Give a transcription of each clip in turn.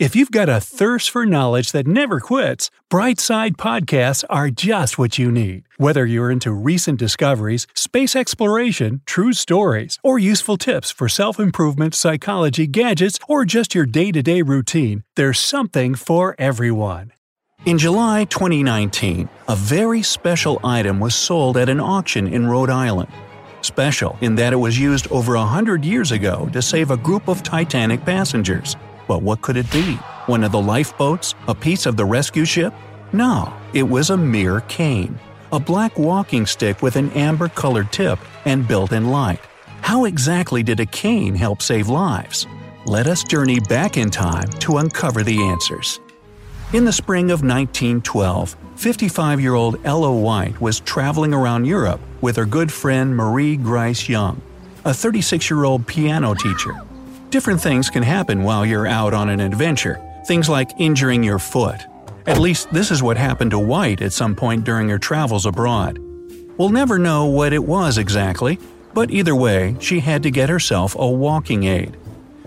If you've got a thirst for knowledge that never quits, Brightside Podcasts are just what you need. Whether you're into recent discoveries, space exploration, true stories, or useful tips for self improvement, psychology, gadgets, or just your day to day routine, there's something for everyone. In July 2019, a very special item was sold at an auction in Rhode Island. Special in that it was used over a hundred years ago to save a group of Titanic passengers. But what could it be? One of the lifeboats? A piece of the rescue ship? No, it was a mere cane. A black walking stick with an amber colored tip and built in light. How exactly did a cane help save lives? Let us journey back in time to uncover the answers. In the spring of 1912, 55 year old Ella White was traveling around Europe with her good friend Marie Grice Young, a 36 year old piano teacher. Different things can happen while you're out on an adventure, things like injuring your foot. At least this is what happened to White at some point during her travels abroad. We'll never know what it was exactly, but either way, she had to get herself a walking aid.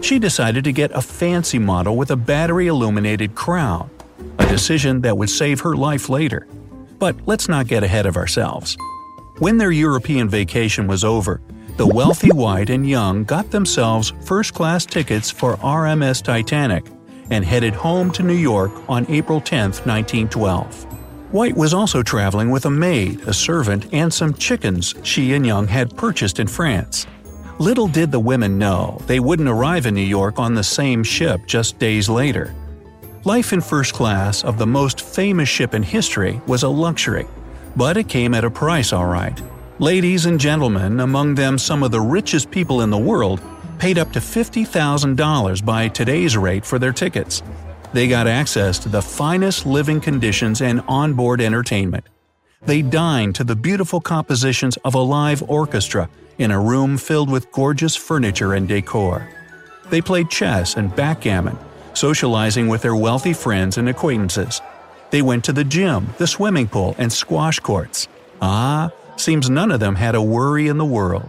She decided to get a fancy model with a battery illuminated crown, a decision that would save her life later. But let's not get ahead of ourselves. When their European vacation was over, the wealthy White and Young got themselves first class tickets for RMS Titanic and headed home to New York on April 10, 1912. White was also traveling with a maid, a servant, and some chickens she and Young had purchased in France. Little did the women know they wouldn't arrive in New York on the same ship just days later. Life in first class of the most famous ship in history was a luxury, but it came at a price, all right. Ladies and gentlemen, among them some of the richest people in the world, paid up to $50,000 by today's rate for their tickets. They got access to the finest living conditions and onboard entertainment. They dined to the beautiful compositions of a live orchestra in a room filled with gorgeous furniture and decor. They played chess and backgammon, socializing with their wealthy friends and acquaintances. They went to the gym, the swimming pool, and squash courts. Ah, Seems none of them had a worry in the world.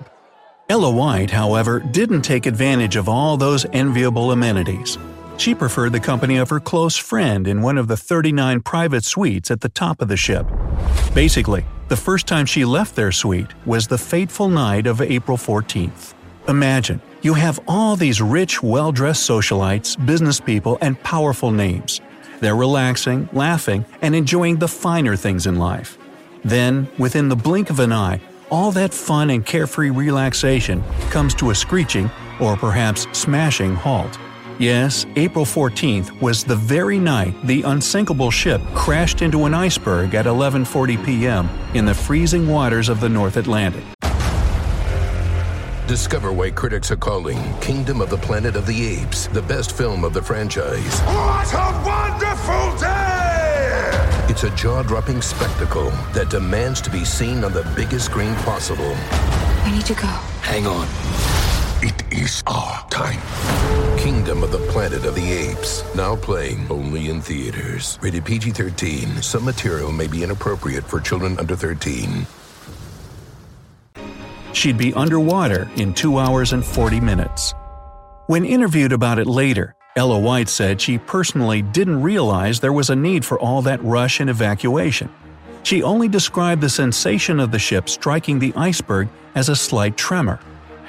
Ella White, however, didn't take advantage of all those enviable amenities. She preferred the company of her close friend in one of the 39 private suites at the top of the ship. Basically, the first time she left their suite was the fateful night of April 14th. Imagine, you have all these rich, well dressed socialites, business people, and powerful names. They're relaxing, laughing, and enjoying the finer things in life. Then, within the blink of an eye, all that fun and carefree relaxation comes to a screeching, or perhaps smashing, halt. Yes, April 14th was the very night the unsinkable ship crashed into an iceberg at 11:40 p.m. in the freezing waters of the North Atlantic. Discover why critics are calling Kingdom of the Planet of the Apes the best film of the franchise. What a wonderful day! It's a jaw dropping spectacle that demands to be seen on the biggest screen possible. We need to go. Hang on. It is our time. Kingdom of the Planet of the Apes. Now playing only in theaters. Rated PG 13. Some material may be inappropriate for children under 13. She'd be underwater in 2 hours and 40 minutes. When interviewed about it later, Ella White said she personally didn't realize there was a need for all that rush and evacuation. She only described the sensation of the ship striking the iceberg as a slight tremor.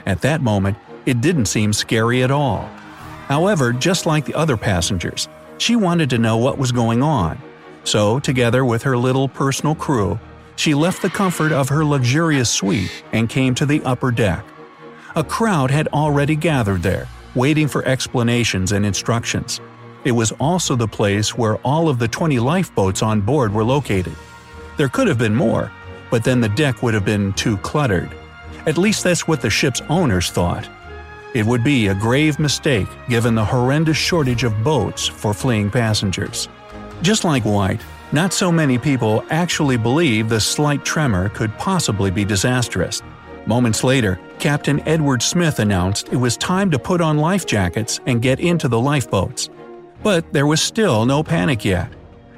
At that moment, it didn't seem scary at all. However, just like the other passengers, she wanted to know what was going on. So, together with her little personal crew, she left the comfort of her luxurious suite and came to the upper deck. A crowd had already gathered there, waiting for explanations and instructions. It was also the place where all of the 20 lifeboats on board were located. There could have been more, but then the deck would have been too cluttered. At least that's what the ship's owners thought. It would be a grave mistake given the horrendous shortage of boats for fleeing passengers. Just like White, not so many people actually believe the slight tremor could possibly be disastrous. Moments later, Captain Edward Smith announced it was time to put on life jackets and get into the lifeboats. But there was still no panic yet.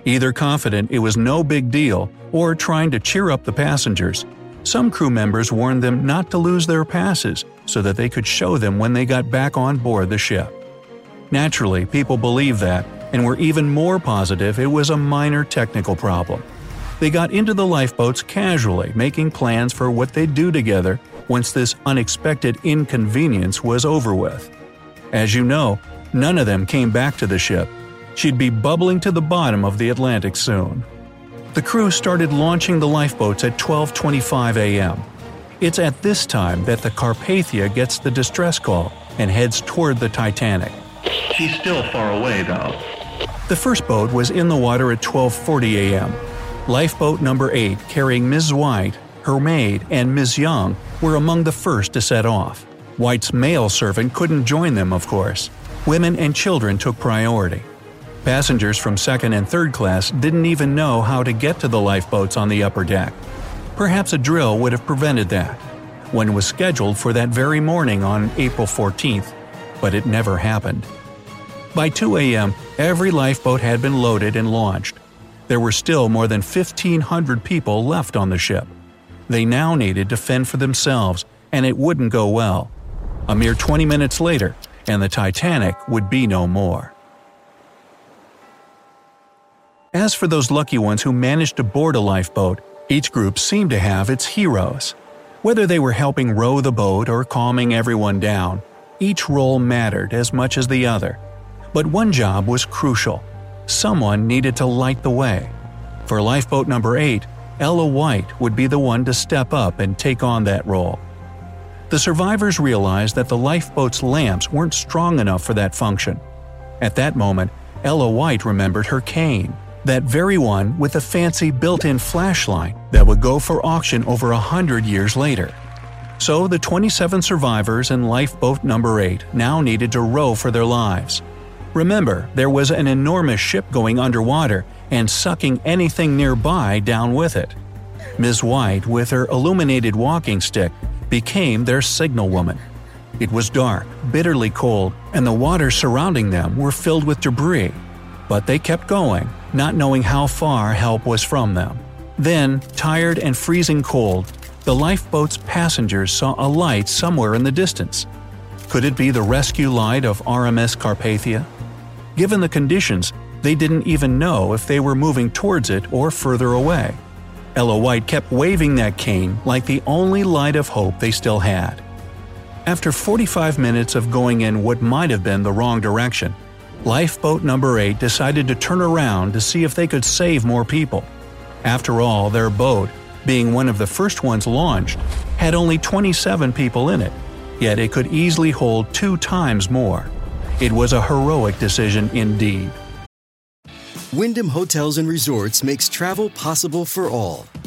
Either confident it was no big deal or trying to cheer up the passengers, some crew members warned them not to lose their passes so that they could show them when they got back on board the ship. Naturally, people believed that and were even more positive it was a minor technical problem. They got into the lifeboats casually, making plans for what they'd do together once this unexpected inconvenience was over with. As you know, none of them came back to the ship. She'd be bubbling to the bottom of the Atlantic soon. The crew started launching the lifeboats at 12:25 a.m. It's at this time that the Carpathia gets the distress call and heads toward the Titanic. She's still far away though. The first boat was in the water at 12:40 a.m. Lifeboat number 8 carrying Ms. White, her maid, and Ms. Young were among the first to set off. White's male servant couldn't join them, of course. Women and children took priority. Passengers from second and third class didn't even know how to get to the lifeboats on the upper deck. Perhaps a drill would have prevented that. One was scheduled for that very morning on April 14th, but it never happened. By 2 a.m., every lifeboat had been loaded and launched. There were still more than 1,500 people left on the ship. They now needed to fend for themselves, and it wouldn't go well. A mere 20 minutes later, and the Titanic would be no more. As for those lucky ones who managed to board a lifeboat, each group seemed to have its heroes. Whether they were helping row the boat or calming everyone down, each role mattered as much as the other. But one job was crucial. Someone needed to light the way. For lifeboat number 8, Ella White would be the one to step up and take on that role. The survivors realized that the lifeboat's lamps weren't strong enough for that function. At that moment, Ella White remembered her cane that very one with a fancy built-in flashlight that would go for auction over a hundred years later. So the 27 survivors in lifeboat number 8 now needed to row for their lives. Remember, there was an enormous ship going underwater and sucking anything nearby down with it. Ms. White, with her illuminated walking stick, became their signal woman. It was dark, bitterly cold, and the waters surrounding them were filled with debris. But they kept going, not knowing how far help was from them. Then, tired and freezing cold, the lifeboat's passengers saw a light somewhere in the distance. Could it be the rescue light of RMS Carpathia? Given the conditions, they didn't even know if they were moving towards it or further away. Ella White kept waving that cane like the only light of hope they still had. After 45 minutes of going in what might have been the wrong direction, Lifeboat number 8 decided to turn around to see if they could save more people. After all, their boat, being one of the first ones launched, had only 27 people in it, yet it could easily hold two times more. It was a heroic decision indeed. Wyndham Hotels and Resorts makes travel possible for all.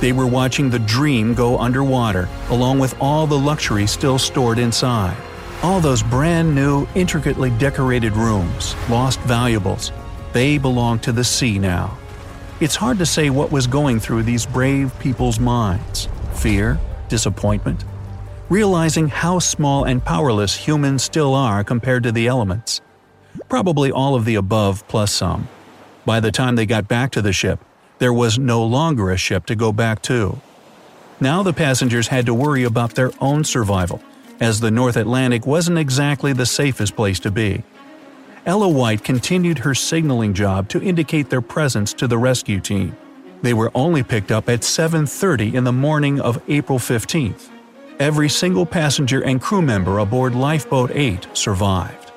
They were watching the Dream go underwater, along with all the luxury still stored inside. All those brand new, intricately decorated rooms, lost valuables. They belong to the sea now. It's hard to say what was going through these brave people's minds fear, disappointment, realizing how small and powerless humans still are compared to the elements. Probably all of the above plus some. By the time they got back to the ship, there was no longer a ship to go back to. Now the passengers had to worry about their own survival, as the North Atlantic wasn't exactly the safest place to be. Ella White continued her signaling job to indicate their presence to the rescue team. They were only picked up at 7:30 in the morning of April 15th. Every single passenger and crew member aboard Lifeboat 8 survived.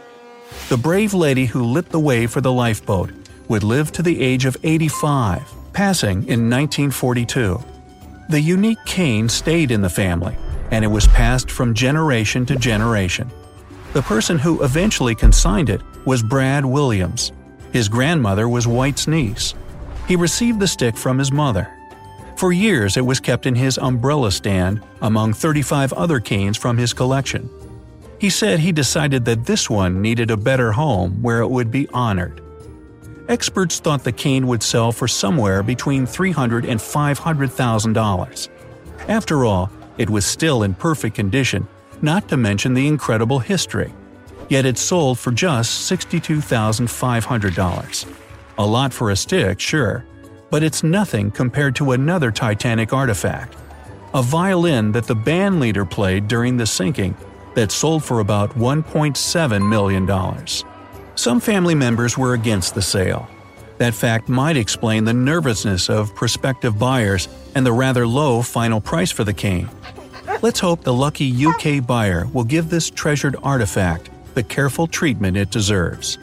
The brave lady who lit the way for the lifeboat would live to the age of 85, passing in 1942. The unique cane stayed in the family, and it was passed from generation to generation. The person who eventually consigned it was Brad Williams. His grandmother was White's niece. He received the stick from his mother. For years, it was kept in his umbrella stand among 35 other canes from his collection. He said he decided that this one needed a better home where it would be honored. Experts thought the cane would sell for somewhere between $300 and $500,000. After all, it was still in perfect condition, not to mention the incredible history. Yet it sold for just $62,500. A lot for a stick, sure, but it's nothing compared to another Titanic artifact a violin that the band leader played during the sinking that sold for about $1.7 million. Some family members were against the sale. That fact might explain the nervousness of prospective buyers and the rather low final price for the cane. Let's hope the lucky UK buyer will give this treasured artifact the careful treatment it deserves.